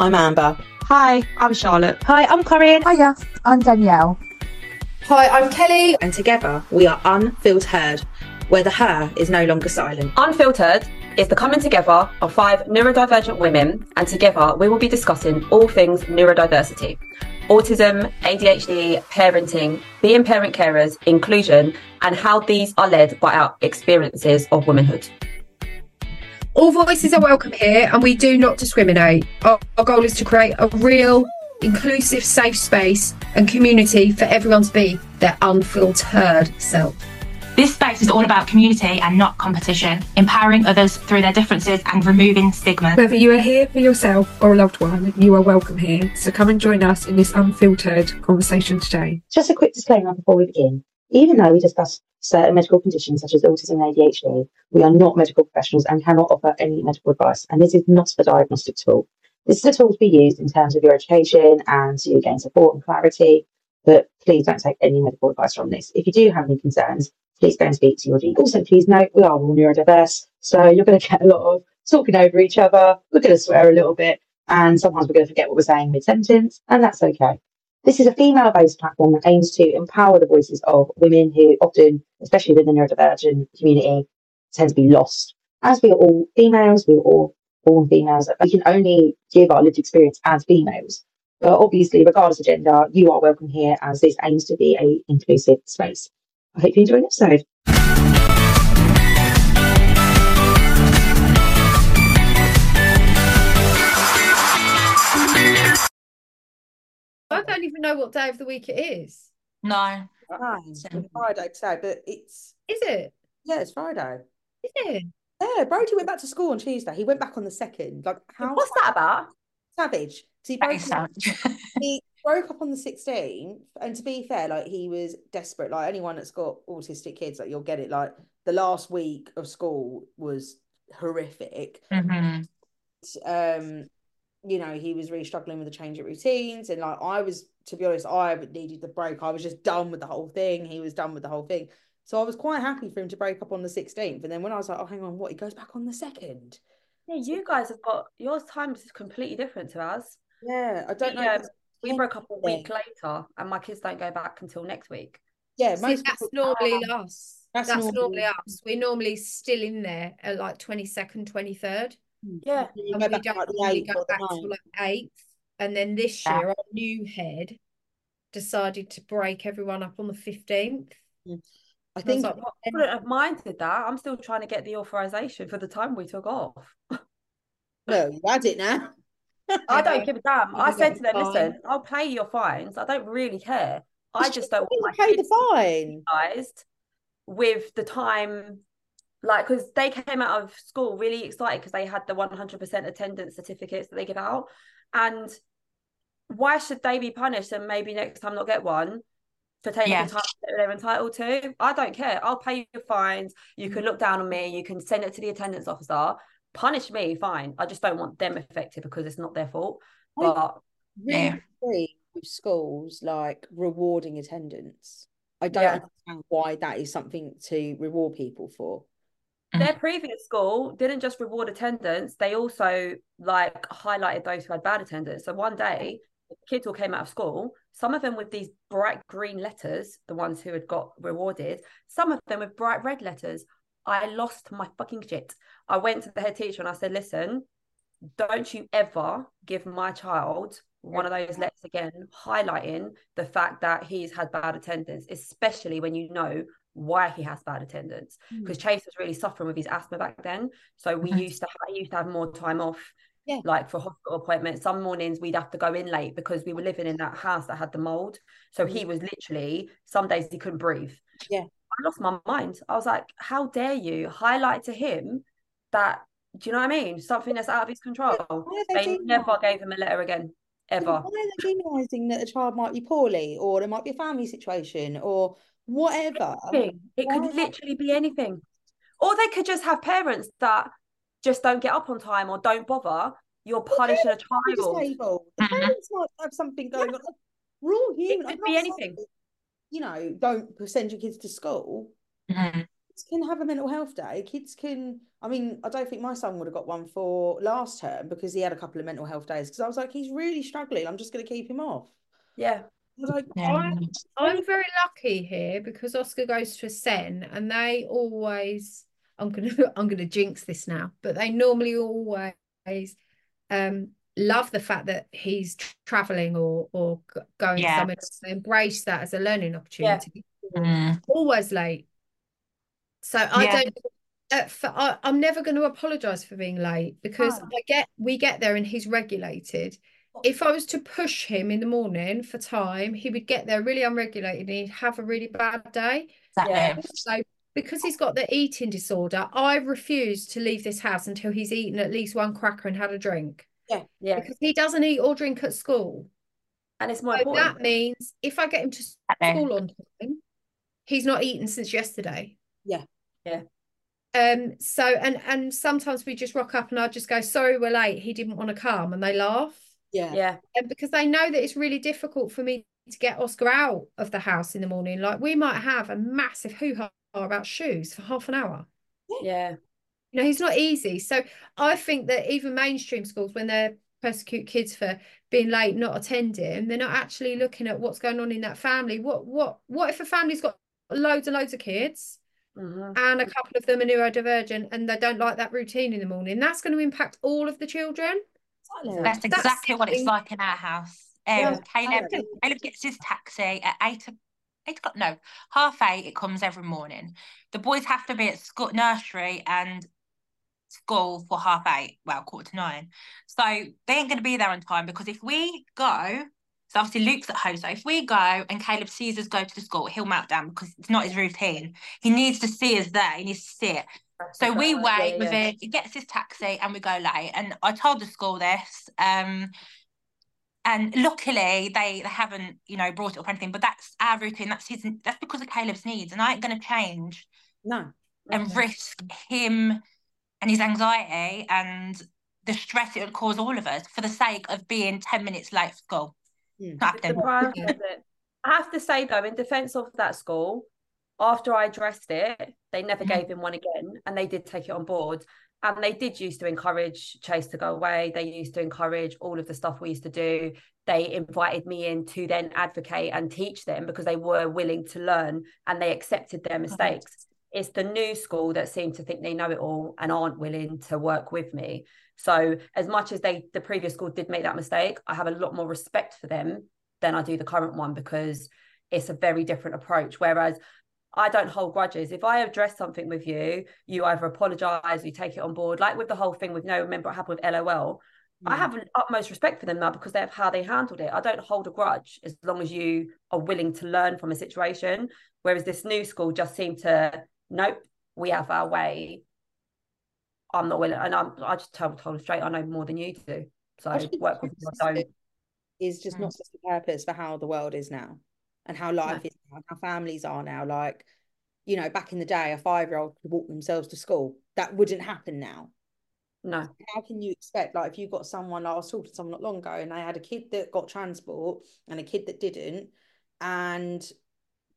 I'm Amber. Hi, I'm Charlotte. Hi, I'm Corinne. Hiya, I'm Danielle. Hi, I'm Kelly. And together we are UnfiltHERed, where the her is no longer silent. UnfiltHERed is the coming together of five neurodivergent women, and together we will be discussing all things neurodiversity autism, ADHD, parenting, being parent carers, inclusion, and how these are led by our experiences of womanhood. All voices are welcome here, and we do not discriminate. Our, our goal is to create a real, inclusive, safe space and community for everyone to be their unfiltered self. This space is all about community and not competition, empowering others through their differences and removing stigma. Whether you are here for yourself or a loved one, you are welcome here. So come and join us in this unfiltered conversation today. Just a quick disclaimer before we begin. Even though we discuss certain medical conditions such as autism and ADHD, we are not medical professionals and cannot offer any medical advice. And this is not a diagnostic tool. This is a tool to be used in terms of your education and to gain support and clarity. But please don't take any medical advice from this. If you do have any concerns, please go and speak to your GP. Also, please note we are all neurodiverse, so you're going to get a lot of talking over each other. We're going to swear a little bit, and sometimes we're going to forget what we're saying mid sentence, and that's okay. This is a female based platform that aims to empower the voices of women who often, especially within the neurodivergent community, tend to be lost. As we are all females, we are all born females, we can only give our lived experience as females. But obviously, regardless of gender, you are welcome here as this aims to be a inclusive space. I hope you enjoy the episode. I don't even know what day of the week it is. No. It's Friday today, but it's Is it? yeah, it's Friday. Is it? Yeah, Brody went back to school on Tuesday. He went back on the second. Like how What's that about? savage? So he broke, up, he broke up on the 16th. And to be fair, like he was desperate. Like anyone that's got autistic kids, like you'll get it. Like the last week of school was horrific. Mhm. um you know he was really struggling with the change of routines and like I was to be honest I needed the break I was just done with the whole thing he was done with the whole thing so I was quite happy for him to break up on the 16th and then when I was like oh hang on what he goes back on the second Yeah, you guys have got your time is completely different to us. yeah I don't We, know um, we broke up a week later, and my kids don't go back until next week. yeah See, that's people- normally us. That's That's, normally- normally us. We're normally still in there at like 22nd, 23rd. Hmm. Yeah, you And we don't like normally go back till like 8th. And then this Yeah. year, our new head decided to break everyone up on the 15th. Hmm. I And I think like, I wouldn't have minded that. I'm still trying to get the authorization for the time we took off. no you had it now I don't give a damn. I said to them, the listen. I'll pay your fines. I don't really care. I just don't want my pay the fine with the time, like, because they came out of school really excited because they had the 100% attendance certificates that they give out. And why should they be punished and maybe next time not get one for taking Yeah. time that they're entitled to? I don't care. I'll pay your fines. You can mm-hmm. look down on me. You can send it to the attendance officer. Punish me, fine. I just don't want them affected because it's not their fault. But really Yeah. with schools like rewarding attendance. I don't Yeah. understand why that is something to reward people for. Their mm-hmm. previous school didn't just reward attendance they also like highlighted those who had bad attendance. So one day kids all came out of school some of them with these bright green letters the ones who had got rewarded some of them with bright red letters. I lost my fucking shit. I went to the head teacher and i said listen don't you ever give my child one of those letters again highlighting the fact that he's had bad attendance especially when you know why he has bad attendance hmm. because Chase was really suffering with his asthma back then. So we used to he used to have more time off. Yeah. Like for hospital appointments, some mornings we'd have to go in late because we were living in that house that had the mold. So he mm-hmm. was literally some days he couldn't breathe. Yeah. I lost my mind. I was like, how dare you highlight to him that do you know what I mean? Something that's out of his control. They They never that? gave him a letter again. Ever. Why are they generalising that a child might be poorly or there might be a family situation or whatever? anything. It could is literally be anything. Or they could just have parents that just don't get up on time or don't bother. You're The punishing a parents might child. disabled. The Mhm. parents might have something going on. We're all human. I'm could not be saying, anything. You know, don't send your kids to school. Mhm. kids can have a mental health day. Kids can. I mean, I don't think my son would have got one for last term because he had a couple of mental health days. Because I was like, he's really struggling. I'm just going to keep him off. Yeah. I was like, Yeah. I'm, I'm very lucky here because Oscar goes to a SEN and they always I'm gonna I'm gonna jinx this now, but they normally always um love the fact that he's traveling or or going Yeah. somewhere they embrace that as a learning opportunity. Mm. Always late. So I Yeah. don't uh, for, I, I'm never going to apologize for being late because No. I get we get there and he's regulated. If I was to push him in the morning for time, he would get there really unregulated and he'd have a really bad day. Exactly. So because he's got the eating disorder, I refuse to leave this house until he's eaten at least one cracker and had a drink Yeah. Yeah. Because he doesn't eat or drink at school. And it's more So important. that means if I get him to school on time, he's not eaten since yesterday. Yeah. Yeah. Um, so and and sometimes we just rock up and I just go, sorry, we're late. He didn't want to come, and they laugh. Yeah, Yeah. And because they know that it's really difficult for me to get Oscar out of the house in the morning. Like we might have a massive hoo-ha about shoes for half an hour. Yeah. You know, he's not easy. So I think that even mainstream schools, when they persecute kids for being late, not attending, they're not actually looking at what's going on in that family. What what what if a family's got loads and loads of kids Mhm. and a couple of them are neurodivergent and they don't like that routine in the morning? That's going to impact all of the children. That's That's exactly what it's like in our house. Um, Caleb. Caleb gets his taxi at eight o'clock. No, half eight. It comes every morning. The boys have to be at school, nursery, and school for half eight. Well, quarter to nine. So they ain't going to be there on time because if we go, so obviously Luke's at home. So if we go and Caleb sees us go to the school, he'll melt down because it's not his routine. He needs to see us there. He needs to see it. So we wait yeah, with yeah. it. He gets his taxi and we go late. And I told the school this. Um, and luckily they they haven't you know brought it up or anything. But that's our routine. That's his. That's because of Caleb's needs, and I ain't gonna change No. and risk him and his anxiety and the stress it would cause all of us for the sake of being ten minutes late for school. Mm. Not the happening. it. I have to say though, in defense of that school, after I addressed it, they never Mhm. gave him one again, and they did take it on board. And they did used to encourage Chase to go away. They used to encourage all of the stuff we used to do. They invited me in to then advocate and teach them because they were willing to learn and they accepted their mistakes. It's the new school that seem to think they know it all and aren't willing to work with me. So as much as they the previous school did make that mistake, I have a lot more respect for them than I do the current one because it's a very different approach. Whereas I don't hold grudges. If I address something with you, you either apologize, you take it on board. Like with the whole thing with no, remember what happened with LOL. I Mm. have an utmost respect for them now because of how they handled it. I don't hold a grudge as long as you are willing to learn from a situation. Whereas this new school just seemed to, nope, we have our way. I'm not willing, and I'm, I just told, told them straight, I know more than you do. So I work with me. Is just Mm. not such a purpose for how the world is now and how life is and how families are now. Like, you know, back in the day, a five year old could walk themselves to school. That wouldn't happen now. No. How can you expect, like, if you've got someone, like I was talking to someone not long ago, and they had a kid that got transport and a kid that didn't, and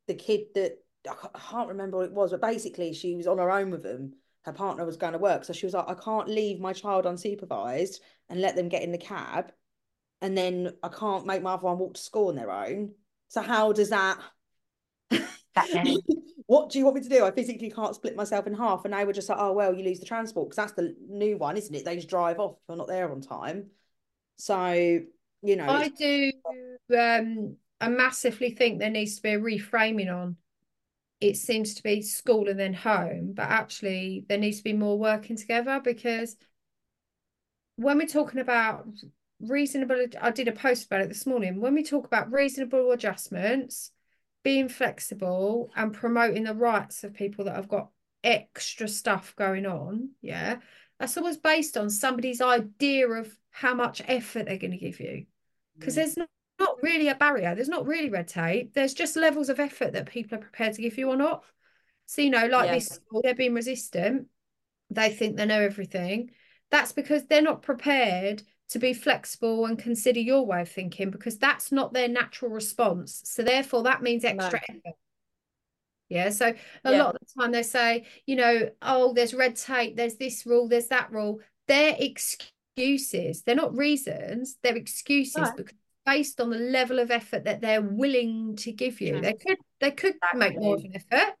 the kid that I can't remember what it was, but basically she was on her own with them. Her partner was going to work, so she was like, I can't leave my child unsupervised and let them get in the cab, and then I can't make my other one walk to school on their own. So how does that? Exactly. what do you want me to do? I physically can't split myself in half. And they were just like, oh, well, you lose the transport because that's the new one, isn't it? They just drive off if you're not there on time. So, you know, I do um I massively think there needs to be a reframing on it seems to be school and then home, but actually there needs to be more working together because when we're talking about reasonable I did a post about it this morning. When we talk about reasonable adjustments, being flexible and promoting the rights of people that have got extra stuff going on, yeah, that's always based on somebody's idea of how much effort they're going to give you. Mm. Because there's not, not really a barrier there's not really red tape there's just levels of effort that people are prepared to give you or not. So you know like Yeah. this school, they're being resistant they think they know everything that's because they're not prepared to be flexible and consider your way of thinking because that's not their natural response so therefore that means extra effort Yeah. So a Yeah. lot of the time they say, you know, oh, there's red tape, there's this rule, there's that rule. They're excuses. They're not reasons, they're excuses No. because based on the level of effort that they're willing to give you. They could they could make more of an effort,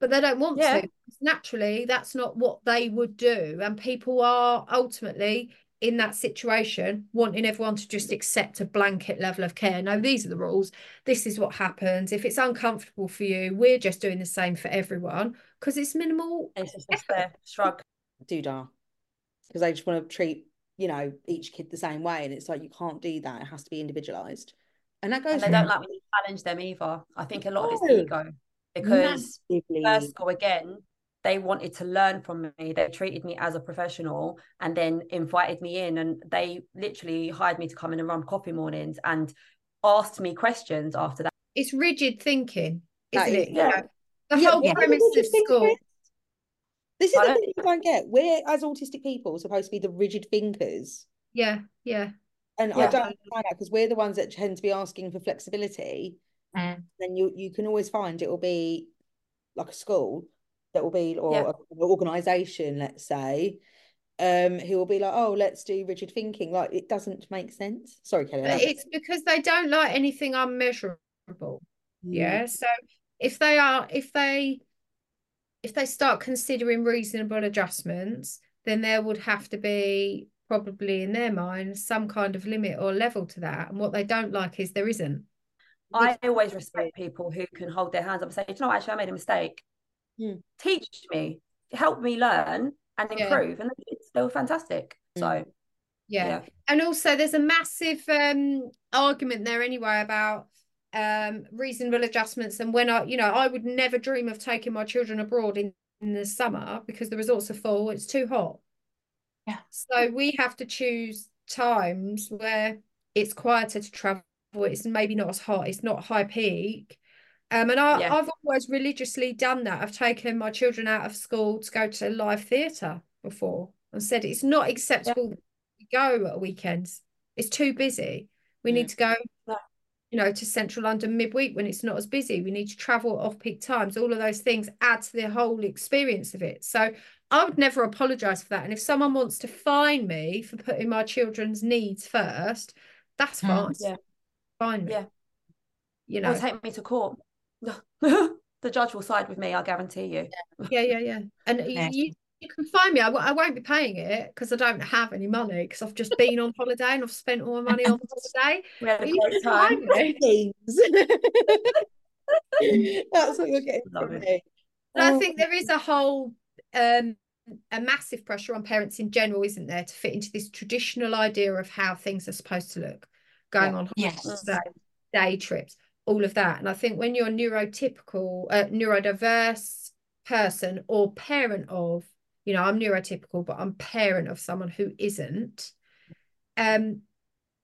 but they don't want Yeah. to. Naturally, that's not what they would do. And people are ultimately in that situation wanting everyone to just accept a blanket level of care. No, these are the rules. This is what happens. If it's uncomfortable for you, we're just doing the same for everyone because it's minimal. It's just a fair shrug. doodah because they just want to treat you know each kid the same way and it's like you can't do that it has to be individualized and that And goes they don't like when you challenge them either. I think a lot of it's ego because massively first school again, they wanted to learn from me. They treated me as a professional and then invited me in and they literally hired me to come in and run coffee mornings and asked me questions after that. It's rigid thinking, isn't is- it? You yeah. know, the Yeah, whole but premise what do of school. Chris? this is the thing you don't get we're as autistic people supposed to be the rigid thinkers Yeah, yeah. and I don't understand that because we're the ones that tend to be asking for flexibility Mm. then you you can always find it will be like a school that will be or Yeah. an organization let's say um who will be like oh let's do rigid thinking like it doesn't make sense sorry Kelly But it's because they don't like anything unmeasurable. Mm. Yeah. So if they are, if they, if they start considering reasonable adjustments, then there would have to be probably in their mind some kind of limit or level to that. And what they don't like is there isn't. I always respect people who can hold their hands up and say, you know, actually, I made a mistake. Hmm. Teach me, help me learn and Yeah. improve." And the kids, they were fantastic. So Yeah. yeah, And also there's a massive um argument there anyway about um reasonable adjustments and when I you know I would never dream of taking my children abroad in, in the summer because the resorts are full it's too hot Yeah. so we have to choose times where it's quieter to travel it's maybe not as hot it's not high peak um and I, Yeah. I've always religiously done that. I've taken my children out of school to go to live theatre before and said it's not acceptable that we go at weekends. It's too busy. We need to go you know to central london midweek when it's not as busy. We need to travel off peak times. All of those things add to the whole experience of it. So i would never apologize for that. And if someone wants to fine me for putting my children's needs first that's Mm. fine. Yeah. fine me. Yeah. you know? or take me to court. the judge will side with me. I guarantee you. yeah yeah yeah and Yeah. you, you can find me I, w- I won't be paying it because i don't have any money because i've just been on holiday and i've spent all my money on holiday We had a you great time. That's what you're getting from me. And I Oh. think there is a whole um a massive pressure on parents in general, isn't there, to fit into this traditional idea of how things are supposed to look, going Yeah. on Yes. holiday, day trips, all of that. And I think when you're a neurotypical, uh, neurodiverse person or parent of, you know, I'm neurotypical, but I'm parent of someone who isn't, um,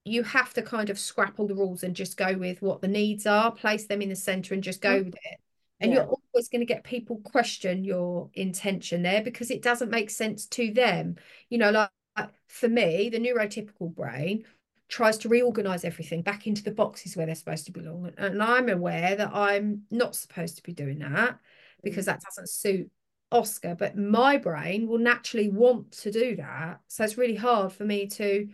you have to kind of scrap all the rules and just go with what the needs are, place them in the center and just go with it. And Yeah. you're always going to get people question your intention there because it doesn't make sense to them. You know, like, like for me, the neurotypical brain tries to reorganize everything back into the boxes where they're supposed to belong. And I'm aware that I'm not supposed to be doing that because mm. that doesn't suit Oscar, but my brain will naturally want to do that. So it's really hard for me to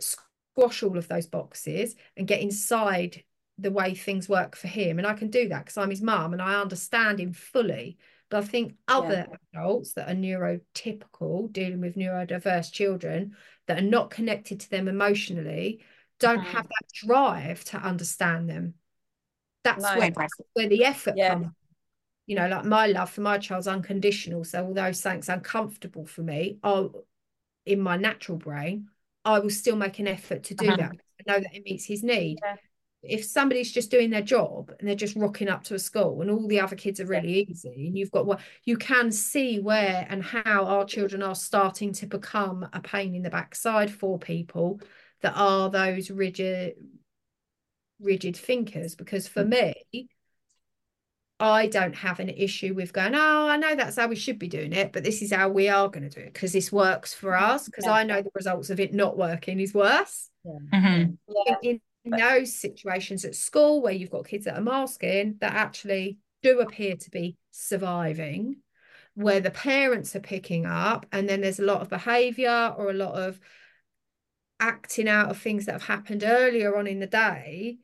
squash all of those boxes and get inside the way things work for him. And I can do that because I'm his mum and I understand him fully. But I think other adults that are neurotypical, dealing with neurodiverse children that are not connected to them emotionally, don't Mhm. have that drive to understand them. That's No. where, where the effort Yeah. comes. You know, like my love for my child's unconditional. So although something's uncomfortable for me, I'll in my natural brain, I will still make an effort to do Uh-huh. that. I know that it meets his need. Yeah. If somebody's just doing their job and they're just rocking up to a school and all the other kids are really easy, and you've got what you can see where and how our children are starting to become a pain in the backside for people that are those rigid rigid thinkers. Because for mm. me, I don't have an issue with going, oh, I know that's how we should be doing it, but this is how we are going to do it because this works for mm-hmm. us. Because Yeah. I know the results of it not working is worse. Yeah. Mm-hmm. In, in those situations at school where you've got kids that are masking, that actually do appear to be surviving, where the parents are picking up, and then there's a lot of behaviour or a lot of acting out of things that have happened earlier on in the day,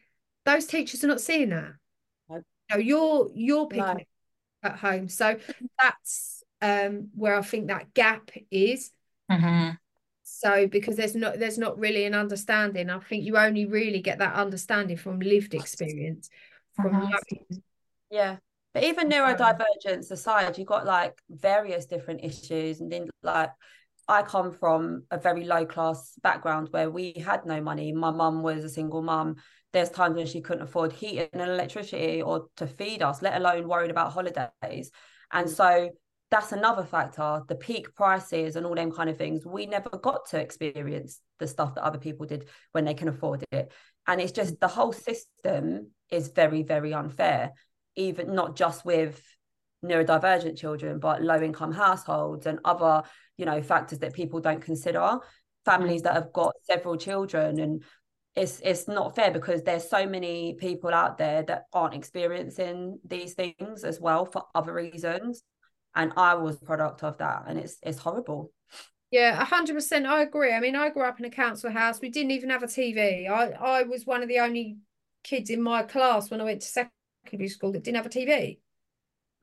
those teachers are not seeing that. No. No, you're you're picking No. at home. So that's um where I think that gap is. Mhm. So because there's not there's not really an understanding. I think you only really get that understanding from lived experience, from uh-huh. loving. Yeah. But even neurodivergence aside, you've got like various different issues. And then, like, I come from a very low class background where we had no money. My mum was a single mum. There's times when she couldn't afford heat and electricity or to feed us, let alone worried about holidays. And so that's another factor the peak prices and all them kind of things. We never got to experience the stuff that other people did when they can afford it. And it's just the whole system is very, very unfair even not just with neurodivergent children but low income households and other you know factors that people don't consider families that mm. have got several children and it's it's not fair because there's so many people out there that aren't experiencing these things as well for other reasons and I was product of that and it's it's horrible Yeah, a hundred percent. I agree. I mean, I grew up in a council house. We didn't even have a TV. I I was one of the only kids in my class when I went to secondary school that didn't have a TV.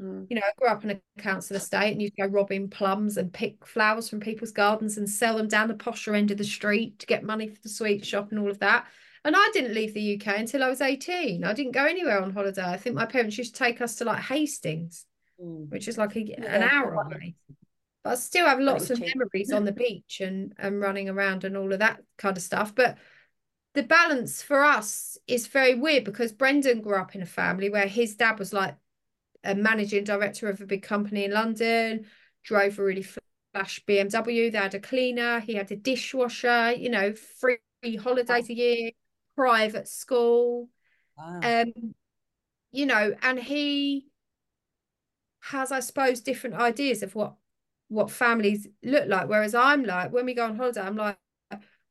Mm. You know, I grew up in a council estate and you'd go robbing plums and pick flowers from people's gardens and sell them down the posher end of the street to get money for the sweet shop and all of that. And I didn't leave the UK until I was 18. I didn't go anywhere on holiday. I think my parents used to take us to like Hastings, Mm. which is like a, an Yeah. hour away. But I still have lots of cheap. memories on the beach and and running around and all of that kind of stuff. But the balance for us is very weird because Brendan grew up in a family where his dad was like a managing director of a big company in London, drove a really flash BMW. They had a cleaner, he had a dishwasher, you know, free holidays a year, private school. Wow. Um, you know, and he has, I suppose, different ideas of what what families look like. Whereas I'm like, when we go on holiday, I'm like,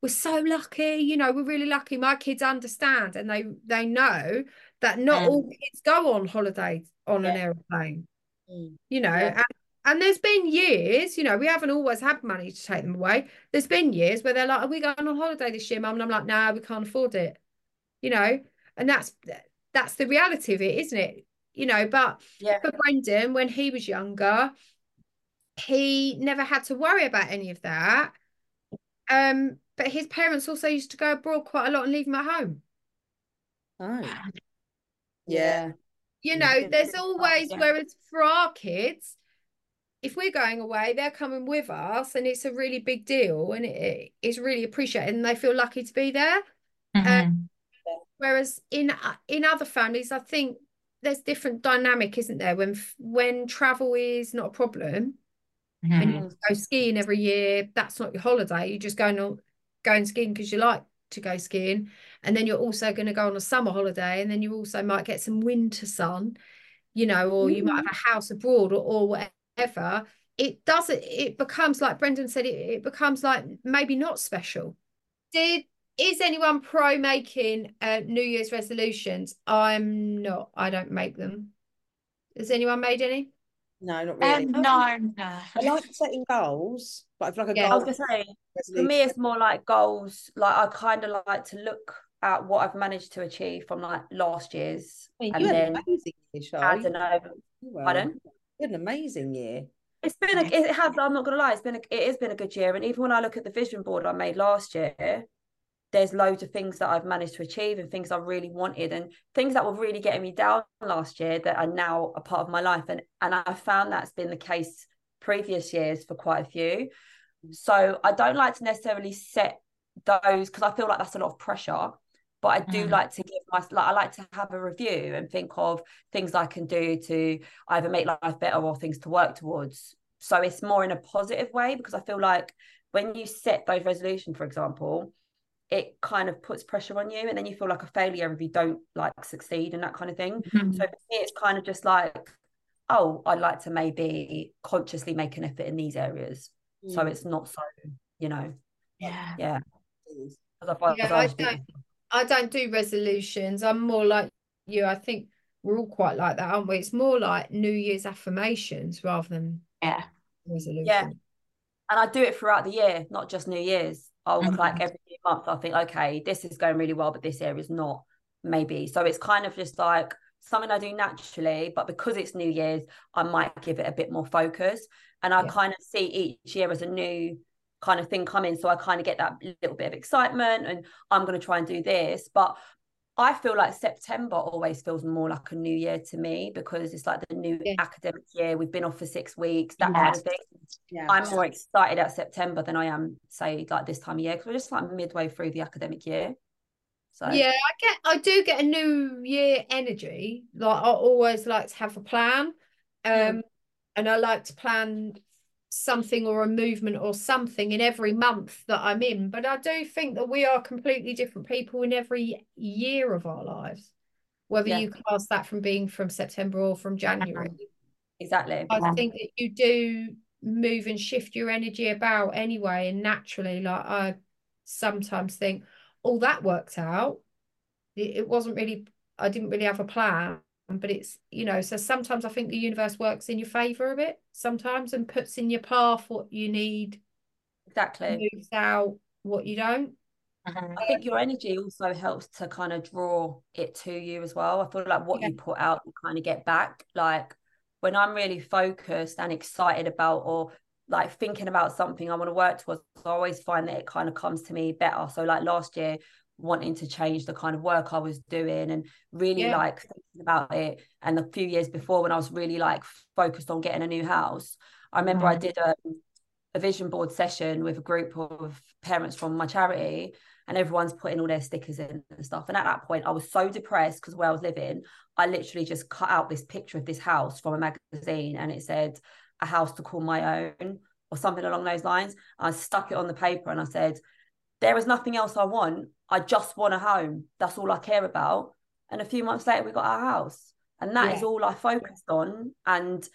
we're so lucky, you know, we're really lucky. My kids understand and they they know that not Mm. all kids go on holidays on an aeroplane, Mm. you know, Yeah. and, and there's been years, you know, we haven't always had money to take them away. There's been years where they're like, Are we going on holiday this year, mum? And I'm like, no, we can't afford it, you know, and that's that's the reality of it, isn't it? You know, but yeah for Brendan, when he was younger, he never had to worry about any of that. Um, but his parents also used to go abroad quite a lot and leave him at home. Oh. yeah You know, Yeah. there's always, Yeah. whereas for our kids, if we're going away, they're coming with us and it's a really big deal and it is really appreciated and they feel lucky to be there. Mhm. Whereas in uh, in other families, I think there's different dynamic, isn't there? When when travel is not a problem, and Mhm. you go skiing every year, that's not your holiday. You're just going on going skiing because you like to go skiing. And then you're also going to go on a summer holiday, and then you also might get some winter sun, you know, or you might have a house abroad or, or whatever. It doesn't, it becomes like Brendan said, it, it becomes like maybe not special. Did is anyone pro making uh, New Year's resolutions? I'm not. I don't make them. Has anyone made any? No, not really. Um, no, no. I like setting goals, but I feel like a Yeah. I goal was gonna say for me it's more like goals like I kind of like to look at what I've managed to achieve from like last year's I mean, and you had an then amazing year, Shah. add You- an over well, pardon? You had an amazing year. It's been a, it has I'm not gonna lie it's been a, it has been a good year and even when I look at the vision board I made last year there's loads of things that I've managed to achieve and things I really wanted and things that were really getting me down last year that are now a part of my life. And and I found that's been the case previous years for quite a few. So I don't like to necessarily set those because I feel like that's a lot of pressure but I do Mm. like to give my like I like to have a review and think of things I can do to either make life better or things to work towards. So it's more in a positive way because I feel like when you set those resolutions for example it kind of puts pressure on you and then you feel like a failure if you don't like succeed and that kind of thing Mhm. so for me it's kind of just like oh I'd like to maybe consciously make an effort in these areas so Mm. it's not so you know Yeah. yeah otherwise Yeah, I don't. I don't do resolutions. I'm more like you. I think we're all quite like that, aren't we? It's more like New Year's affirmations rather than Yeah. resolution. Yeah. and I do it throughout the year, not just New Year's. I'll Mhm. like every month. I think, okay, this is going really well, but this area is not. Maybe so. It's kind of just like something I do naturally, but because it's New Year's, I might give it a bit more focus, and I Yeah. kind of see each year as a new kind of thing coming. So I kind of get that little bit of excitement, and I'm going to try and do this, but. I feel like September always feels more like a new year to me because it's like the new Yeah. academic year. We've been off for six weeks, that kind of thing. Yeah. I'm more excited at September than I am, say, like this time of year because we're just like midway through the academic year. So Yeah, I get I do get a new year energy. Like I always like to have a plan. Um and I like to plan something or a movement or something in every month that I'm in. But I do think that we are completely different people in every year of our lives. Whether Yeah. you class that from being from September or from January. exactly. I Yeah. think that you do move and shift your energy about anyway, and naturally, like I sometimes think, oh, that worked out. It, it wasn't really, I didn't really have a plan, but it's, you know, so sometimes I think the universe works in your favor a bit sometimes and puts in your path what you need, Exactly. moves out what you don't. Mhm. I think your energy also helps to kind of draw it to you as well. I feel like what Yeah. you put out, you kind of get back. Like when I'm really focused and excited about or like thinking about something I want to work towards, I always find that it kind of comes to me better. So like last year, wanting to change the kind of work I was doing and really Yeah. like thinking about it. And a few years before when I was really like focused on getting a new house, I remember I Mhm. did a, a vision board session with a group of parents from my charity and everyone's putting all their stickers in and stuff. And at that point, I was so depressed because where I was living, I literally just cut out this picture of this house from a magazine and it said, a house to call my own or something along those lines. I stuck it on the paper and I said, there is nothing else I want. I just want a home. That's all I care about. And a few months later, we got our house. And that is Yeah. all I focused on and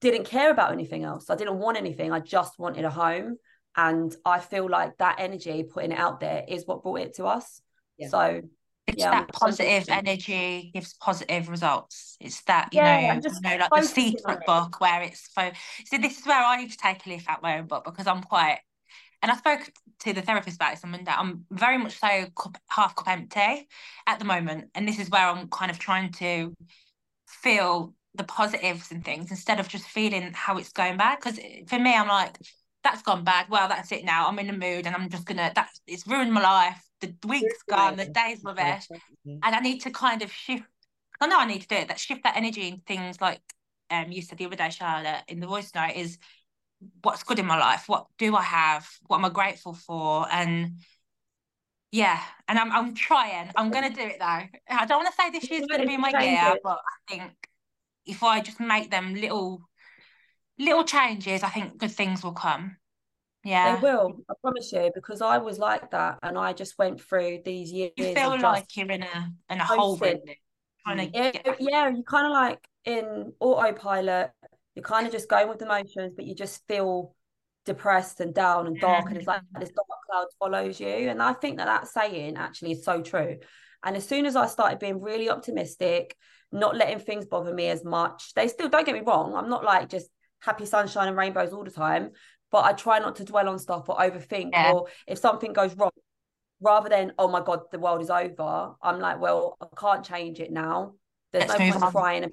didn't care about anything else. I didn't want anything. I just wanted a home. And I feel like that energy, putting it out there, is what brought it to us. Yeah. So It's Yeah, that positive energy gives positive results. It's that, you Yeah, know, just you know, like the secret book where it's fo- so this is where I need to take a leaf out my own book because I'm quite and I spoke to the therapist about this on Monday. I'm very much so cup, half cup empty at the moment. And this is where I'm kind of trying to feel the positives and things instead of just feeling how it's going bad. Because for me, I'm like, that's gone bad. Well, that's it now. I'm in the mood and I'm just gonna that's it's ruined my life. The week's gone, the day's rubbish and I need to kind of shift. I know I need to do it. That shift that energy in things like um you said the other day, Charlotte, in the voice note is what's good in my life. What do I have? What am I grateful for? And yeah, and I'm I'm trying. I'm gonna do it though. I don't want to say this year's gonna be my year, but I think if I just make them little little changes, I think good things will come. Yeah. They will, I promise you, because I was like that and I just went through these years. You feel like you're in a in a hole Posted. really, trying to yeah, yeah, you kind of like in autopilot, you're kind of just going with the motions, but you just feel depressed and down and dark, and it's like mm. this dark cloud follows you. And I think that that saying actually is so true. And as soon as I started being really optimistic, not letting things bother me as much, they still don't get me wrong. I'm not like just happy sunshine and rainbows all the time, but I try not to dwell on stuff or overthink. Yeah. Or if something goes wrong, rather than oh my god, the world is over, I'm like, well, I can't change it now. There's Let's no point on. crying and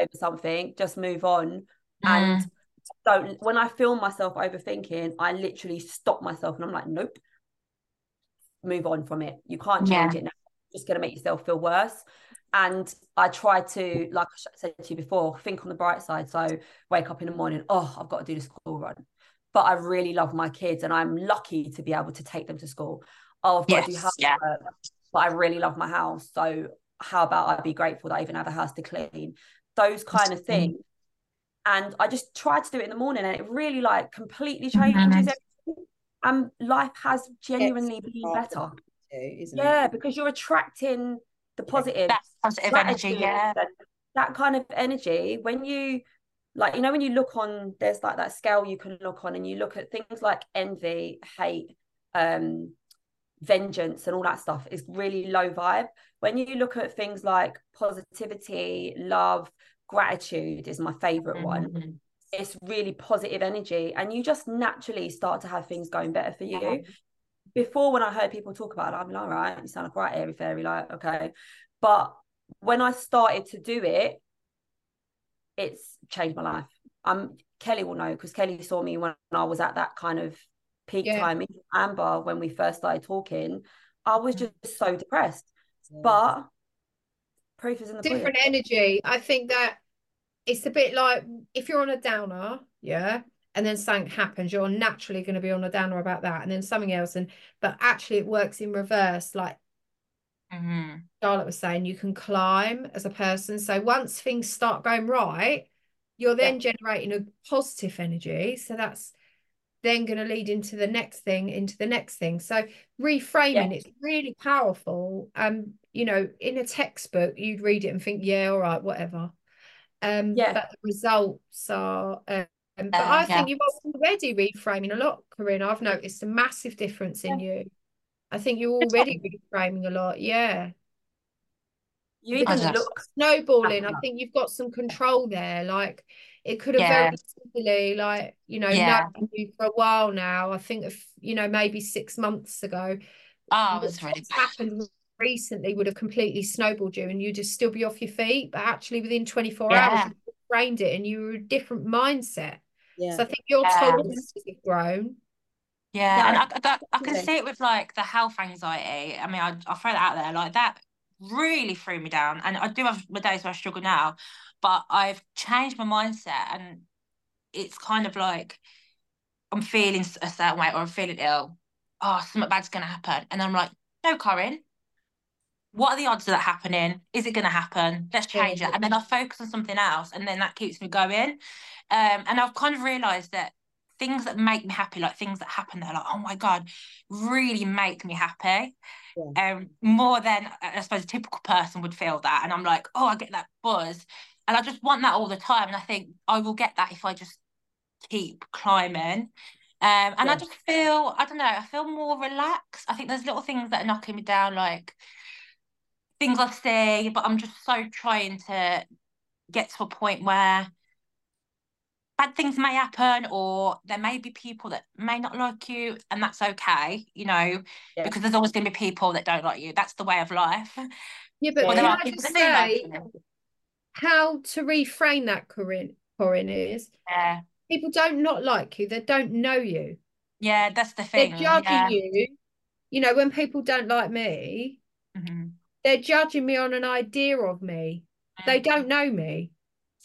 over something. Just move on. Mm. And don't when I feel myself overthinking, I literally stop myself and I'm like, nope, move on from it. You can't change it now. It's just gonna make yourself feel worse. And I try to, like I said to you before, think on the bright side. So wake up in the morning, oh, I've got to do the school run. But I really love my kids and I'm lucky to be able to take them to school. Oh, I've got to do Yes, housework, yeah. but I really love my house. So how about I be grateful that I even have a house to clean? Those kind of things. And I just tried to do it in the morning and it really like completely changes Mhm. everything. And life has genuinely been better. too, isn't it? Yeah, because you're attracting the positive That positive energy, gratitude yeah. that kind of energy when you like you know when you look on there's like that scale you can look on and you look at things like envy hate um vengeance and all that stuff is really low vibe. When you look at things like positivity, love, gratitude is my favorite one. Mm-hmm. It's really positive energy, and you just naturally start to have things going better for you. Before, when I heard people talk about it, I'm like, all right, you sound like right airy fairy, like okay. But when I started to do it, it's changed my life. Um, Kelly will know because Kelly saw me when I was at that kind of peak Yeah. time. Even Amber, when we first started talking, I was Mm. just so depressed. But proof is in the different pudding. energy. I think that it's a bit like if you're on a downer, yeah, and then something happens, you're naturally going to be on a downer about that, and then something else, and but actually it works in reverse. Like Mhm. Charlotte was saying, you can climb as a person. So once things start going right, you're then generating a positive energy. So that's then going to lead into the next thing, into the next thing. So reframing, it's really powerful. Um, you know, in a textbook, you'd read it and think, yeah, all right, whatever. Um, Yeah. but the results are um, but Uh, I yeah. think you're already reframing a lot, Corinne. I've noticed a massive difference in you. I think you're already reframing a lot, yeah. You even look snowballing, I think you've got some control there. Like it could have Yeah. very easily, like, you know, Yeah. you for a while now. I think if, you know, maybe six months ago, Oh, it was really happened recently would have completely snowballed you and you'd just still be off your feet. But actually within 24 hours, Yeah. you framed it and you were a different mindset. Yeah. So I think your Yeah. tolerances have grown. Yeah, Yeah, and I- I, I, I can definitely. see it with like the health anxiety. I mean, I, I'll throw that out there. Like that really threw me down. And I do have my days where I struggle now, but I've changed my mindset and it's kind of like I'm feeling a certain way or I'm feeling ill. Oh, something bad's going to happen. And I'm like, no, Corinne, what are the odds of that happening? Is it going to happen? Let's change it. And then I focus on something else and then that keeps me going. Um, and I've kind of realized that things that make me happy, like things that happen that are like, oh my God, really make me happy. Um, more than I suppose a typical person would feel that. And I'm like, oh, I get that buzz. And I just want that all the time. And I think I will get that if I just keep climbing. Um, and I just feel, I don't know, I feel more relaxed. I think there's little things that are knocking me down, like things I see, but I'm just so trying to get to a point where bad things may happen or there may be people that may not like you and that's okay you know Yeah. because there's always going to be people that don't like you that's the way of life Yeah, but but can I just that do like say how to reframe that, Corinne, Corinne is yeah people don't not like you, they don't know you. yeah that's the thing They're judging yeah you. You know, when people don't like me. They're judging me on an idea of me. They don't know me.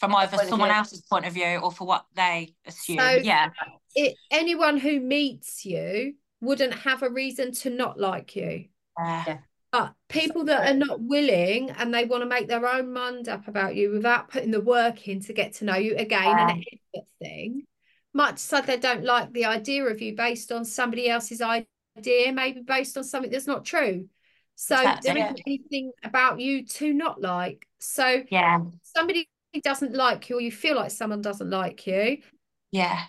from either someone else's point of view or for what they assume So- yeah It, anyone who meets you wouldn't have a reason to not like you. yeah Yeah. But people that are not willing and they want to make their own mind up about you without putting the work in to get to know you again, an effort thing, much so they don't like the idea of you based on somebody else's idea, maybe based on something that's not true. So That's there it. isn't anything about you to not like. So yeah somebody doesn't like you or you feel like someone doesn't like you, yeah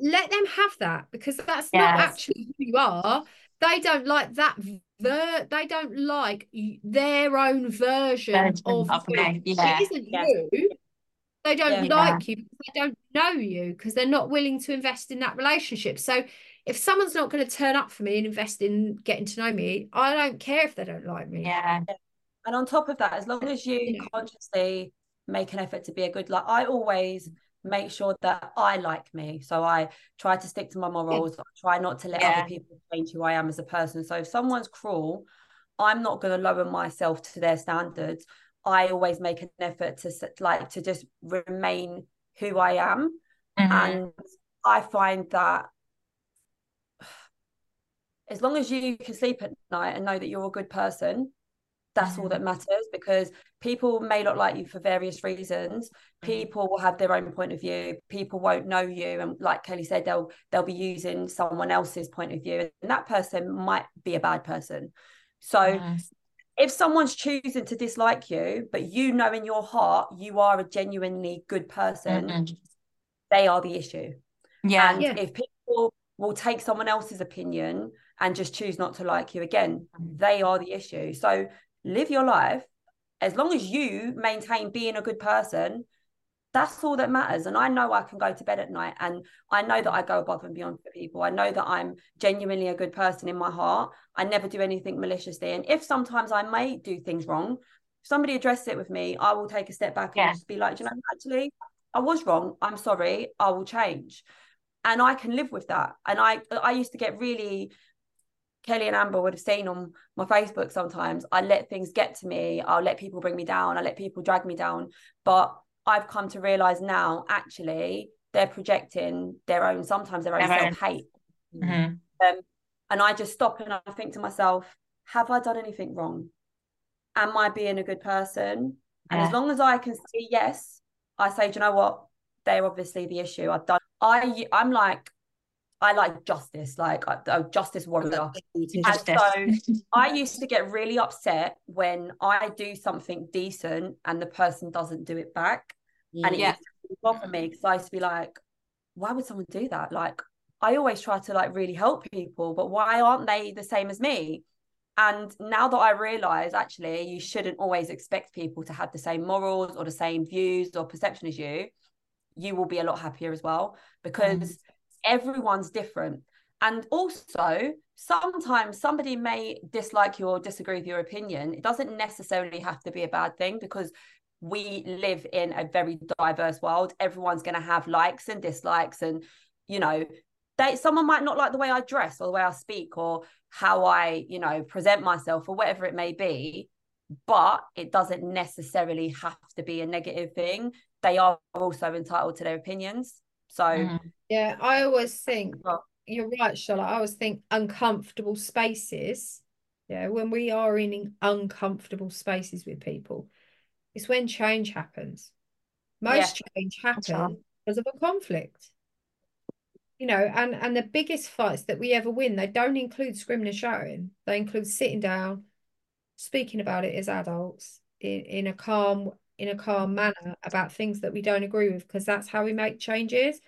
let them have that because that's not actually who you are. They don't like that. Ver- they don't like their own version Version of, of you. me, yeah. It isn't Yeah. you. They don't Yeah. like you because they don't know you because they're not willing to invest in that relationship. So if someone's not going to turn up for me and invest in getting to know me, I don't care if they don't like me. yeah And on top of that, as long as you You know. consciously make an effort to be a good, like I always make sure that I like me. So I try to stick to my morals. I try not to let Yeah. other people change who I am as a person. So if someone's cruel, I'm not going to lower myself to their standards. I always make an effort to like to just remain who I am. Mhm. And I find that as long as you can sleep at night and know that you're a good person, that's all that matters because people may not like you for various reasons. People will have their own point of view. People won't know you. And like Kelly said, they'll they'll be using someone else's point of view. And that person might be a bad person. So if someone's choosing to dislike you, but you know in your heart you are a genuinely good person, Mhm. they are the issue. yeah And Yeah. if people will take someone else's opinion and just choose not to like you again. Mm-hmm. They are the issue. So live your life as long as you maintain being a good person. That's all that matters. And I know I can go to bed at night and I know that I go above and beyond for people. I know that I'm genuinely a good person in my heart. I never do anything maliciously. And if sometimes I may do things wrong, if somebody addresses it with me, I will take a step back and just be like, you know, actually, I was wrong. I'm sorry. I will change. And I can live with that. And I I used to get really Kelly and Amber would have seen on my Facebook sometimes. I let things get to me. I'll let people bring me down. I let people drag me down. But I've come to realize now, actually, they're projecting their own, sometimes their own self hate. Mhm. Um, and I just stop and I think to myself, have I done anything wrong? Am I being a good person? And as long as I can say yes, I say, do you know what? They're obviously the issue. I've done. I I'm like, I like justice, like uh, a, a oh, justice warrior. And Justice. so I used to get really upset when I do something decent and the person doesn't do it back. And it Yeah. used to bother me because I used to be like, why would someone do that? Like, I always try to like really help people, but why aren't they the same as me? And now that I realize actually you shouldn't always expect people to have the same morals or the same views or perception as you, you will be a lot happier as well because everyone's different. And also, sometimes somebody may dislike you or disagree with your opinion. It doesn't necessarily have to be a bad thing because we live in a very diverse world. Everyone's going to have likes and dislikes, and you know, they someone might not like the way I dress or the way I speak or how I, you know, present myself or whatever it may be. But it doesn't necessarily have to be a negative thing. They are also entitled to their opinions. So Mhm. Yeah, I always think Well- you're right, Charlotte. I always think uncomfortable spaces. Yeah, when we are in uncomfortable spaces with people, it's when change happens. Most change happens because of a conflict. You know, and and the biggest fights that we ever win, they don't include screaming and shouting. They include sitting down, speaking about it as adults in, in a calm in a calm manner about things that we don't agree with, because that's how we make changes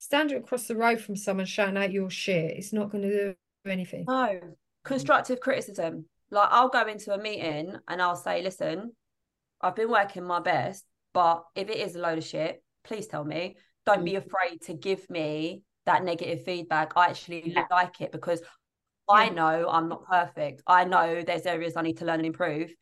standing across the road from someone shouting out your shit, it's not going to do anything. No, constructive criticism. Like I'll go into a meeting and I'll say, listen, I've been working my best, but if it is a load of shit, please tell me. Don't be mm. afraid to give me that negative feedback. I actually Yeah. like it because I know I'm not perfect. I know there's areas I need to learn and improve.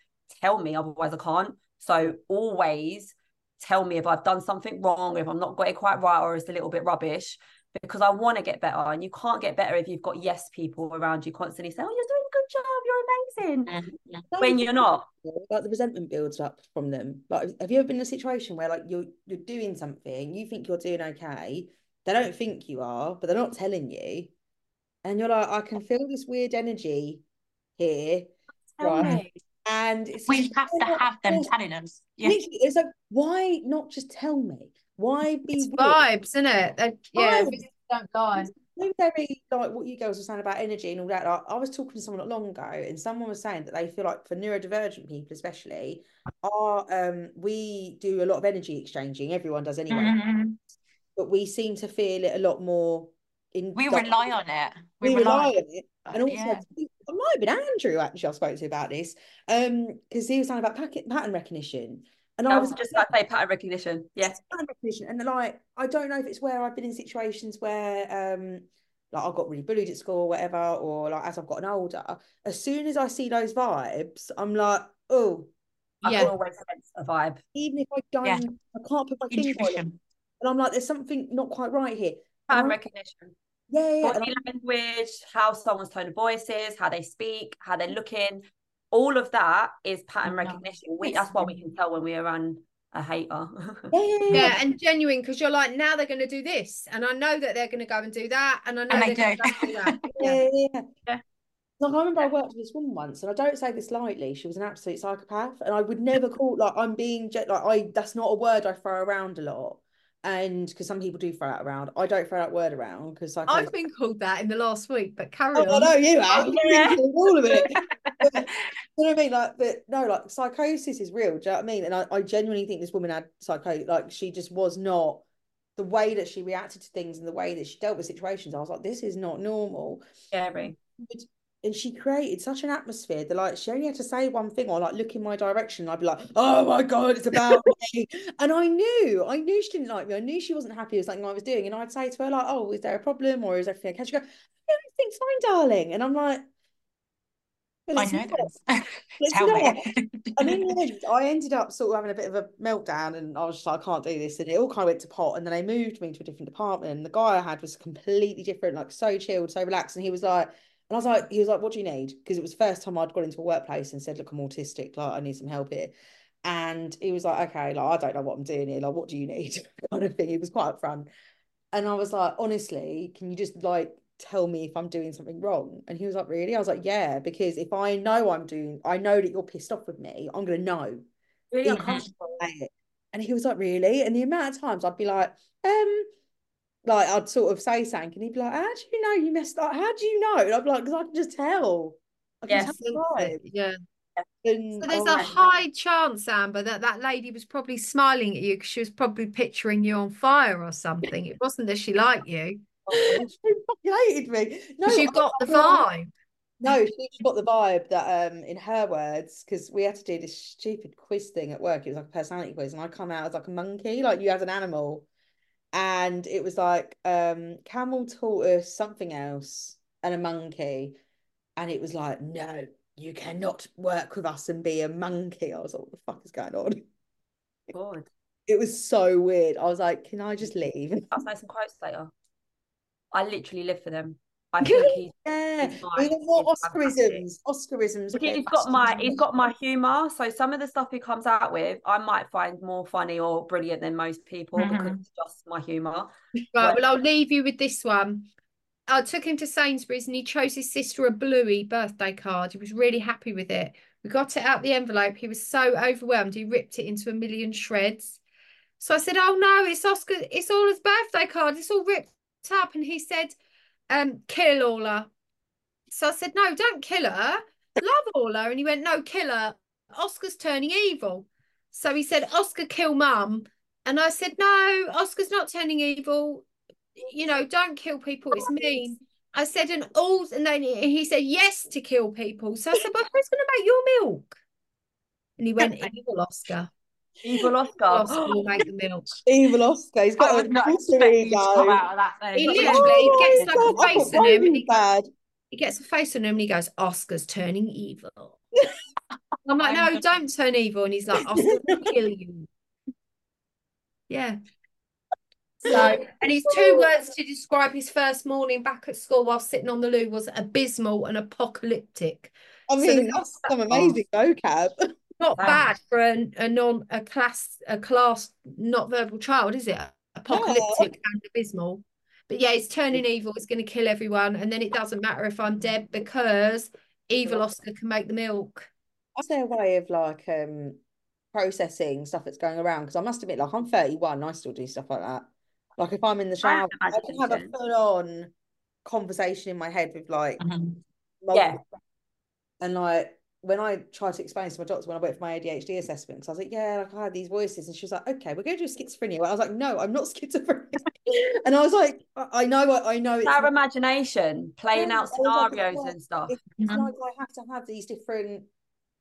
Tell me, otherwise I can't. So always tell me if I've done something wrong, if I'm not got it quite right, or it's a little bit rubbish, because I want to get better. And you can't get better if you've got yes people around you constantly saying, "Oh, you're doing a good job. You're amazing," Mhm. when you're not. like the resentment builds up from them. Like, have you ever been in a situation where like you're you're doing something, you think you're doing okay, they don't think you are, but they're not telling you, and you're like, I can feel this weird energy here, Tell Right. me. And it's We just, have to why not have them telling us. Yeah. It's like, why not just tell me? Why be It's weird? vibes, isn't it? They, yeah, Vibes. don't lie. So very like what you girls were saying about energy and all that. Like, I was talking to someone not long ago, and someone was saying that they feel like for neurodivergent people, especially, are um we do a lot of energy exchanging. Everyone does anyway, Mhm. but we seem to feel it a lot more. In We rely on it. we rely on it, and also yeah. It might have been Andrew actually I spoke to about this, um, because he was talking about packet pattern recognition, and I I was was just about to say pattern recognition. Yes. pattern recognition. And like, I don't know if it's where I've been in situations where, um, like I got really bullied at school or whatever, or like as I've gotten older, as soon as I see those vibes, I'm like, oh, I Yeah. always sense a vibe. even if I don't, Yeah. I can't put my finger on it. And I'm like, there's something not quite right here. Pattern recognition. Yeah, yeah. and Body language, how someone's tone of voice is, how they speak, how they're looking. All of that is pattern Yeah. recognition. We that's why we can tell when we're around a hater. Yeah, yeah, yeah. Yeah, and genuine because you're like, now they're going to do this, and I know that they're going to go and do that, and I know And they they're going to do that. Yeah, Yeah. yeah, yeah. Yeah. Like I remember I worked with this woman once, and I don't say this lightly. She was an absolute psychopath, and I would never call like I'm being like I. That's not a word I throw around a lot, and because some people do throw that around, I don't throw that word around because like I've been called that in the last week, but carry Oh, I know you have. Yeah. all of it. But, you know what I mean? Like, but no, like psychosis is real. Do you know what I mean? And I, I genuinely think this woman had psycho. Like, she just was not the way that she reacted to things and the way that she dealt with situations, I was like, this is not normal. Scary. And she created such an atmosphere that like she only had to say one thing or like look in my direction. And I'd be like, oh my God, it's about me. And I knew, I knew she didn't like me. I knew she wasn't happy with something I was doing. And I'd say to her, like, oh, is there a problem or is everything okay? She go, everything's fine, darling. And I'm like, well, I know this. Tell me. And in the end, I ended up sort of having a bit of a meltdown, and I was just like, I can't do this. And it all kind of went to pot. And then they moved me to a different department. And the guy I had was completely different, like so chilled, so relaxed. And he was like, I was like, he was like, what do you need? Because it was the first time I'd gone into a workplace and said, look, I'm autistic, like I need some help here. And he was like, okay, like I don't know what I'm doing here, like what do you need? kind of thing. He was quite upfront. And I was like, honestly, can you just like tell me if I'm doing something wrong? And he was like, really? I was like, yeah, because if I know I'm doing, I know that you're pissed off with me, I'm gonna know. Really uncomfortable. I say it. And he was like, really? And the amount of times I'd be like, um, like I'd sort of say something, and he'd be like, how do you know you messed up? How do you know? And I'd be like, because I can just tell. I Yes. tell. Yeah. And So there's I a was high chance, Amber, that that lady was probably smiling at you because she was probably picturing you on fire or something. It wasn't that she liked you like, she fucking hated me. No, because you I- got the I- vibe. No, she got the vibe that, um, in her words, because we had to do this stupid quiz thing at work. It was like a personality quiz, and I come out as like a monkey, like you as an animal. And it was like, um, camel, tortoise, something else, and a monkey. And it was like, no, you cannot work with us and be a monkey. I was like, what the fuck is going on? God. It was so weird. I was like, can I just leave? I'll say some quotes later. I literally live for them. I think he's Yeah, He's want more. Oscarisms. Oscarisms. He's got my he's got my humor. So some of the stuff he comes out with, I might find more funny or brilliant than most people because Mhm. it's just my humor. Right, well, I'll leave you with this one. I took him to Sainsbury's and he chose his sister a Bluey birthday card. He was really happy with it. We got it out the envelope. He was so overwhelmed. He ripped it into a million shreds. So I said, Oh no, it's Oscar, it's all his birthday card. It's all ripped up. And he said, um, kill Ola. So I said, No, don't kill her. Love Ola. And he went, No, kill her. Oscar's turning evil. So he said, Oscar, kill mum. And I said, No, Oscar's not turning evil. You know, don't kill people. It's mean. I said, and all, and then he he said yes to kill people. So I said, Well, who's going to make your milk? And he went, Evil Oscar. Evil Oscar. Oscar will make the milk. Evil Oscar. He's I got would a not expect you to come out of that thing. He literally yeah. gets like Oh, a I face on him, Ryan and he, bad. he gets a face on him, and he goes, "Oscar's turning evil." I'm like, "No, don't turn evil," and he's like, "Oscar will kill you." Yeah. So, and his two words to describe his first morning back at school while sitting on the loo was abysmal and apocalyptic. I mean, the- that's some amazing vocab. Not Wow. bad for a, a non a class a class not verbal child, is it? Apocalyptic and abysmal. But yeah, it's turning evil. It's going to kill everyone, and then it doesn't matter if I'm dead because evil Oscar can make the milk. Is there a way of like um processing stuff that's going around? Because I must admit, like I'm 31, I still do stuff like that. Like if I'm in the shower, I can have a full on conversation in my head with like Mhm. Yeah. and like when I tried to explain to my doctor when I went for my ADHD assessment, because I was like, yeah, like I had these voices, and she was like, okay, we're going to do schizophrenia. I was like, no, I'm not schizophrenic. and I was like, I I know, I I know it's Our not- imagination, playing Yeah, out I was like, scenarios and stuff. It's it's Mhm. like I have to have these different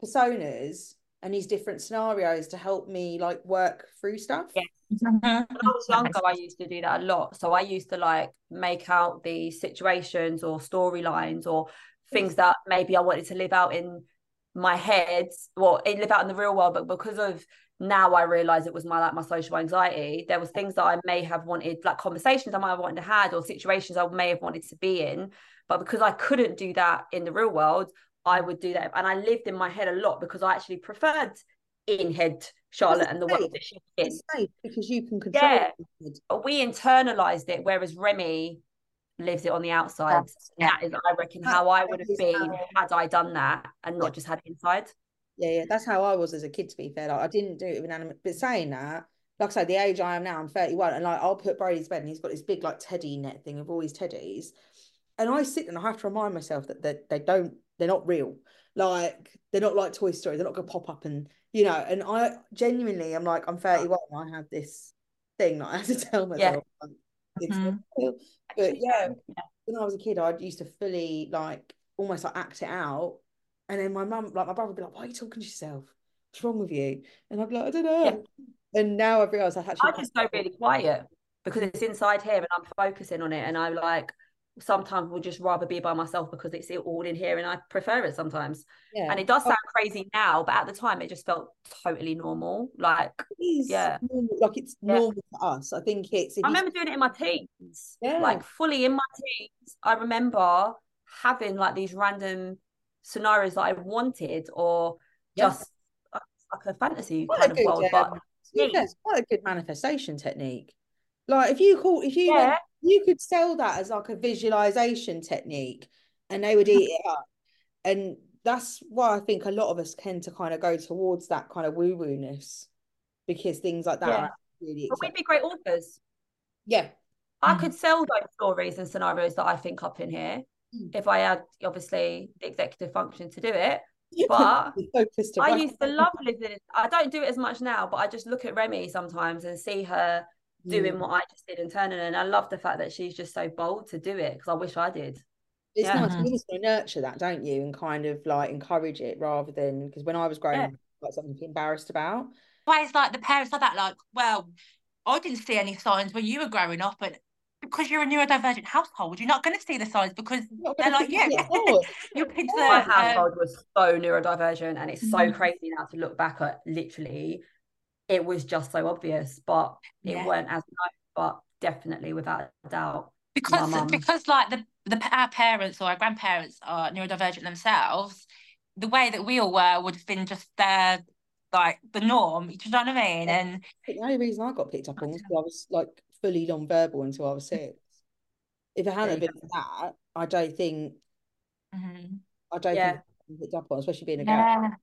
personas and these different scenarios to help me like work through stuff. Yeah. When I was younger, I used to do that a lot. So I used to like make out the situations or storylines or things that maybe I wanted to live out in my head well, it live out in the real world. But because of now I realize it was my like my social anxiety, there was things that I may have wanted, like conversations I might have wanted to had or situations I may have wanted to be in. But because I couldn't do that in the real world, I would do that. And I lived in my head a lot because I actually preferred in head Charlotte and the way safe. that in. It's safe because you can control Yeah. it. We internalized it, whereas Remy lives it on the outside. Yeah. That is, I reckon, how I would have been how- had I done that and not Yeah. just had inside. Yeah, yeah, that's how I was as a kid, to be fair. Like, I didn't do it with animate, but saying that, like I say, the age I am now, I'm 31, and like I'll put Brody to bed, and he's got this big like teddy net thing of all his teddies, and I sit and I have to remind myself that they, they don't, they're not real. Like they're not like Toy Story. They're not gonna pop up and you know. And I genuinely, I'm like, I'm 31, I have this thing that I had to tell myself. like, Mhm. But yeah, yeah. when I was a kid, I used to fully like almost like act it out. And then my mum, like my brother would be like, Why are you talking to yourself? What's wrong with you? And I'd be like, I don't know. Yeah. And now I've realised I actually I just go really quiet because it's inside here and I'm focusing on it. And I'm like sometimes will just rather be by myself because it's all in here and I prefer it sometimes. yeah. And it does sound crazy now, but at the time it just felt totally normal. Like Yeah. normal, like it's Yeah. normal to us. I think it's I you- remember doing it in my teens. Yeah. Like fully in my teens. I remember having like these random scenarios that I wanted or Yeah. just uh, like a fantasy Quite a kind of world. um, But fair, it's quite a good manifestation technique. Like if you call if you yeah, you could sell that as like a visualization technique and they would eat it up. And that's why I think a lot of us tend to kind of go towards that kind of woo-woo-ness because things like that Yeah. are really but we'd be great authors. Yeah. I Mhm. could sell those stories and scenarios that I think up in here Mm. if I had obviously the executive function to do it. But I used to love living. I don't do it as much now, but I just look at Remy sometimes and see her doing Mm. what I just did and turning. And I love the fact that she's just so bold to do it because I wish I did. It's Yeah. nice. Mhm. You just nurture that, don't you? And kind of like encourage it rather than because when I was growing Yeah. up, like something to be embarrassed about. Always like the parents are that like, well, I didn't see any signs when you were growing up, but because you're a neurodivergent household, you're not going to see the signs because You're not they're like pick you. it. Your kids My are um, household was so neurodivergent, and it's so Mhm. crazy now to look back at. Literally, it was just so obvious, but it Yeah. weren't as known. But definitely, without a doubt, because mum. because like the the our parents or our grandparents are neurodivergent themselves, the way that we all were would have been just their like the norm. Do you know what I mean? And the only reason I got picked up on was because I was like fully non-verbal until I was six. If it hadn't been for that, I don't think Mhm. I don't Yeah. think I'd picked up on, especially being a girl.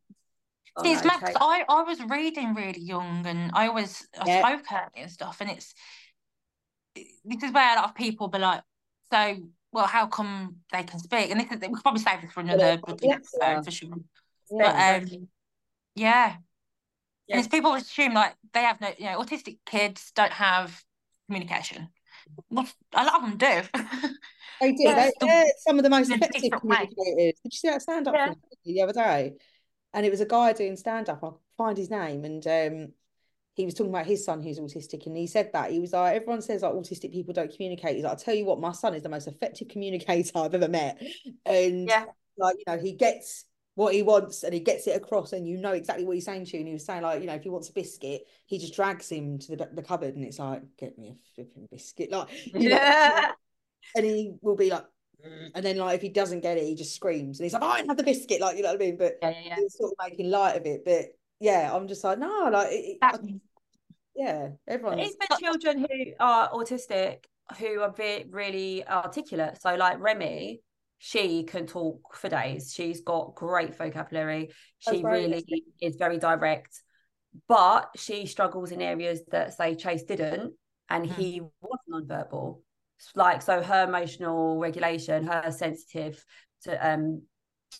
Yeah. Oh, it's no, mad. I, I was reading really young and I always I Yeah. spoke early and stuff and it's this is where a lot of people be like, so well, how come they can speak? And this is we could probably save this for another they're bloody episode for sure. Yeah. But um yeah. Yeah. And it's people assume like they have no you know, autistic kids don't have communication. Well, a lot of them do. They do. They, the- they're some of the most effective way. communicators. Did you see that stand up Yeah. the other day? And it was a guy doing stand up. I'll find his name. And um, he was talking about his son who's autistic. And he said that he was like, everyone says like autistic people don't communicate. He's like, I'll tell you what, my son is the most effective communicator I've ever met. And Yeah. like, you know, he gets what he wants and he gets it across and you know exactly what he's saying to you. And he was saying like, you know, if he wants a biscuit, he just drags him to the, the cupboard and it's like, get me a flipping biscuit. Like, you know, Yeah. and he will be like, and then like if he doesn't get it, he just screams and he's like, I don't have the biscuit, like you know what I mean. But Yeah, yeah, yeah. he's sort of making light of it. But yeah, I'm just like, no, like, it, That- yeah, everyone's Even children who are autistic who are ve- really articulate. So, like Remy, she can talk for days. She's got great vocabulary. She really is very direct, but she struggles in areas that, say, Chase didn't, and Mm. he was nonverbal. Like, so her emotional regulation, her sensitive to um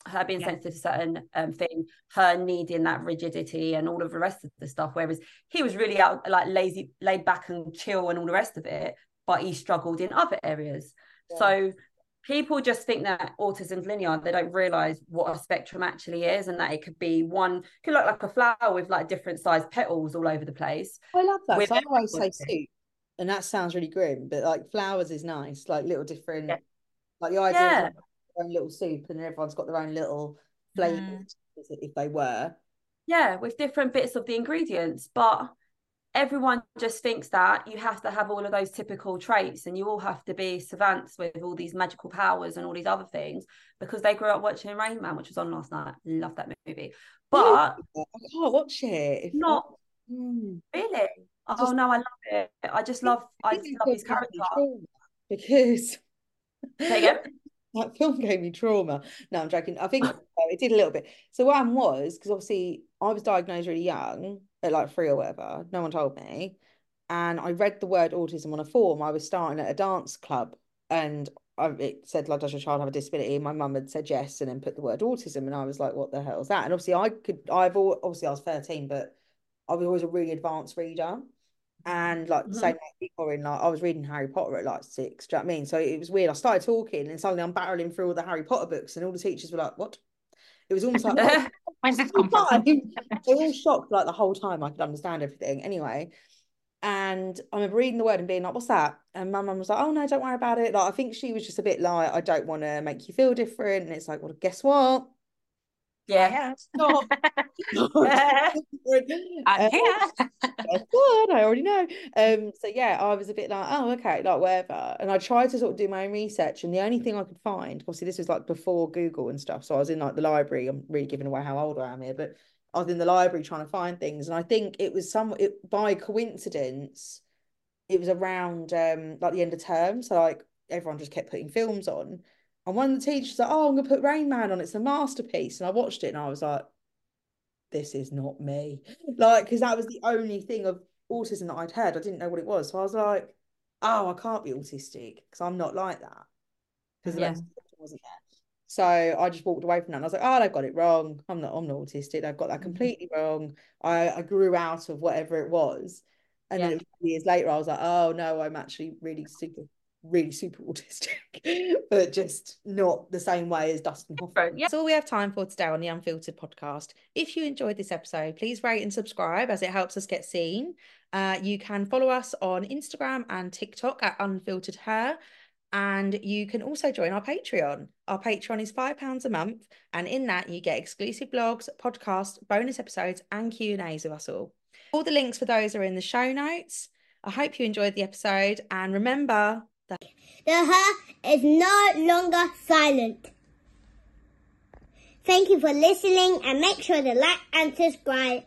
her being Yeah. sensitive to certain um thing, her needing that rigidity and all of the rest of the stuff. Whereas he was really out like lazy, laid back and chill and all the rest of it, but he struggled in other areas. Yeah. So people just think that autism's linear. They don't realize what a spectrum actually is, and that it could be one could look like a flower with like different sized petals all over the place. I love that. I always say everybody. And that sounds really grim, but like flowers is nice, like little different, Yeah. like the idea Yeah. of their own little soup, and everyone's got their own little flavors if they were. Yeah, with different bits of the ingredients, but everyone just thinks that you have to have all of those typical traits and you all have to be savants with all these magical powers and all these other things because they grew up watching Rain Man, which was on last night. Love that movie. But I can't watch it. Not Mm. really. Oh Just- no, I love it. I just love I just love his character. Because that film gave me trauma. No, I'm joking. I think it did a little bit. So what happened was because obviously I was diagnosed really young, at like three or whatever. No one told me, and I read the word autism on a form. I was starting at a dance club, and I, it said like, does your child have a disability? My mum had said yes, and then put the word autism, and I was like, what the hell is that? And obviously I could, I've al- obviously I was 13, but I was always a really advanced reader. And like the Mhm. same thing in like I was reading Harry Potter at like six. Do you know what I mean? So it was weird. I started talking and suddenly I'm barreling through all the Harry Potter books and all the teachers were like, What? It was almost like oh, Where's this come from? They were all shocked like the whole time I could understand everything. Anyway, and I remember reading the word and being like, "What's that?" And my mum was like, "Oh no, don't worry about it." Like I think she was just a bit like, "I don't want to make you feel different." And it's like, "Well, guess what? Yeah. Yeah. Stop." I'm Um, here. guess what? I already know. Um, so yeah, I was a bit like, oh, okay, like whatever. And I tried to sort of do my own research, and the only thing I could find, obviously, this was like before Google and stuff. So I was in like the library. I'm really giving away how old I am here, but I was in the library trying to find things, and I think it was some it by coincidence, it was around um like the end of term. So like everyone just kept putting films on. And one of the teachers like, oh, I'm gonna put Rain Man on. It's a masterpiece. And I watched it and I was like, this is not me. Like, because that was the only thing of autism that I'd heard. I didn't know what it was. So I was like, oh, I can't be autistic because I'm not like that. Because the rest wasn't there. So I just walked away from that. And I was like, oh, they've got it wrong. I'm not, I'm not autistic. They've got that mm-hmm. completely wrong. I, I grew out of whatever it was. And then Yeah. it was years later, I was like, oh no, I'm actually really super, really super autistic, but just not the same way as Dustin Hoffman. Different, yeah. That's all we have time for today on the UnfiltHERed podcast. If you enjoyed this episode, please rate and subscribe as it helps us get seen. Uh, you can follow us on Instagram and TikTok at UnfiltHERed Her. And you can also join our Patreon. Our Patreon is £5 a month. And in that, you get exclusive blogs, podcasts, bonus episodes, and Q&As with us all. All the links for those are in the show notes. I hope you enjoyed the episode. And remember that The her is no longer silent. Thank you for listening and make sure to like and subscribe.